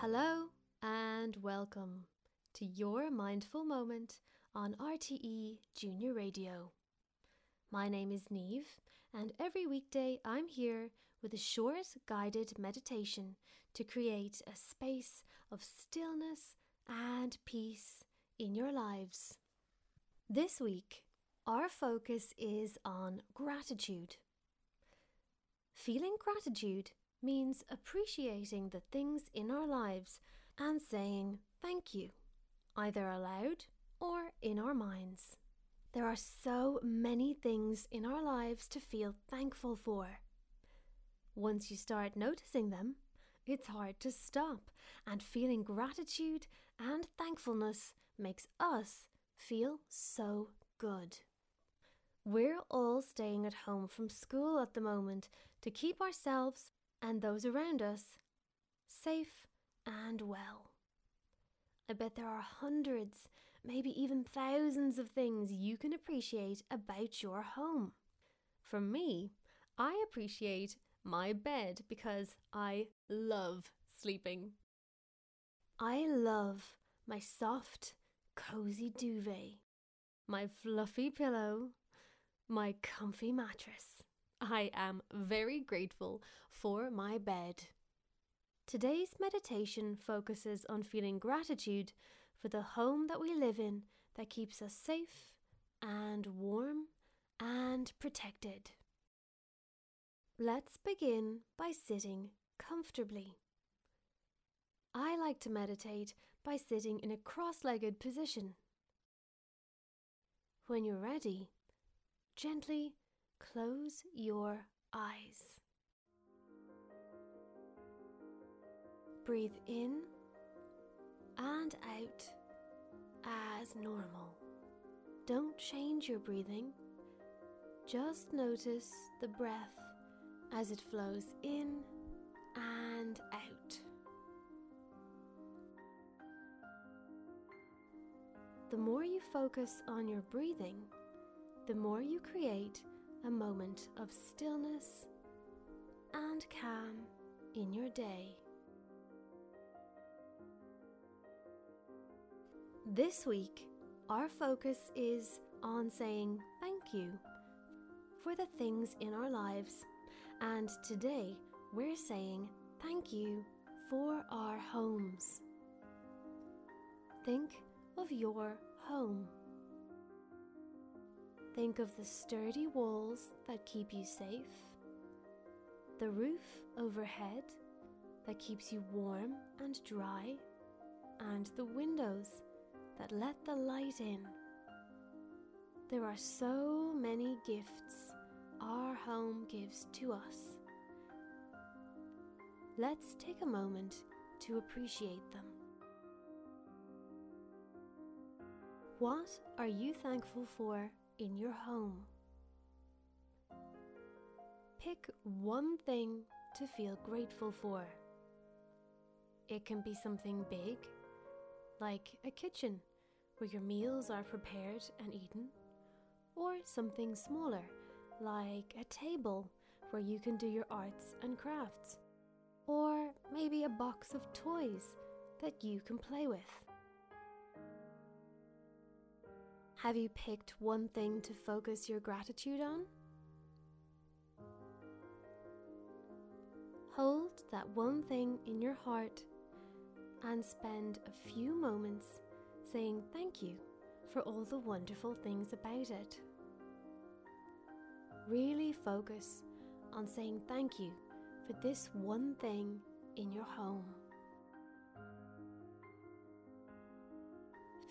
Hello and welcome to your mindful moment on RTE Junior Radio. My name is Neve, and every weekday I'm here with a short guided meditation to create a space of stillness and peace in your lives. This week, our focus is on gratitude. Feeling gratitude means appreciating the things in our lives and saying thank you, either aloud or in our minds. There are so many things in our lives to feel thankful for. Once you start noticing them, it's hard to stop, and feeling gratitude and thankfulness makes us feel so good. We're all staying at home from school at the moment to keep ourselves and those around us safe and well. I bet there are hundreds, maybe even thousands of things you can appreciate about your home. For me, I appreciate my bed because I love sleeping. I love my soft, cozy duvet, my fluffy pillow, my comfy mattress. I am very grateful for my bed. Today's meditation focuses on feeling gratitude for the home that we live in that keeps us safe and warm and protected. Let's begin by sitting comfortably. I like to meditate by sitting in a cross legged position. When you're ready, gently close your eyes. Breathe in and out as normal. Don't change your breathing, just notice the breath as it flows in and out. The more you focus on your breathing, the more you create a moment of stillness and calm in your day. This week, our focus is on saying thank you for the things in our lives, and today we're saying thank you for our homes. Think of your home. Think of the sturdy walls that keep you safe, the roof overhead that keeps you warm and dry, and the windows that let the light in. There are so many gifts our home gives to us. Let's take a moment to appreciate them. What are you thankful for in your home. Pick one thing to feel grateful for. It can be something big, like a kitchen where your meals are prepared and eaten, or something smaller, like a table where you can do your arts and crafts, or maybe a box of toys that you can play with. Have you picked one thing to focus your gratitude on? Hold that one thing in your heart and spend a few moments saying thank you for all the wonderful things about it. Really focus on saying thank you for this one thing in your home.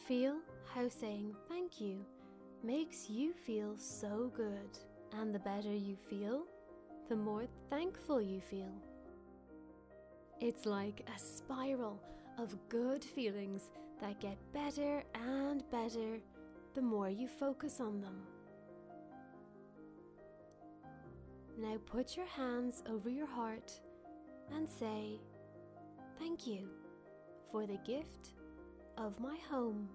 Feel how saying thank you makes you feel so good. And the better you feel, the more thankful you feel. It's like a spiral of good feelings that get better and better the more you focus on them. Now put your hands over your heart and say, Thank you for the gift of my home.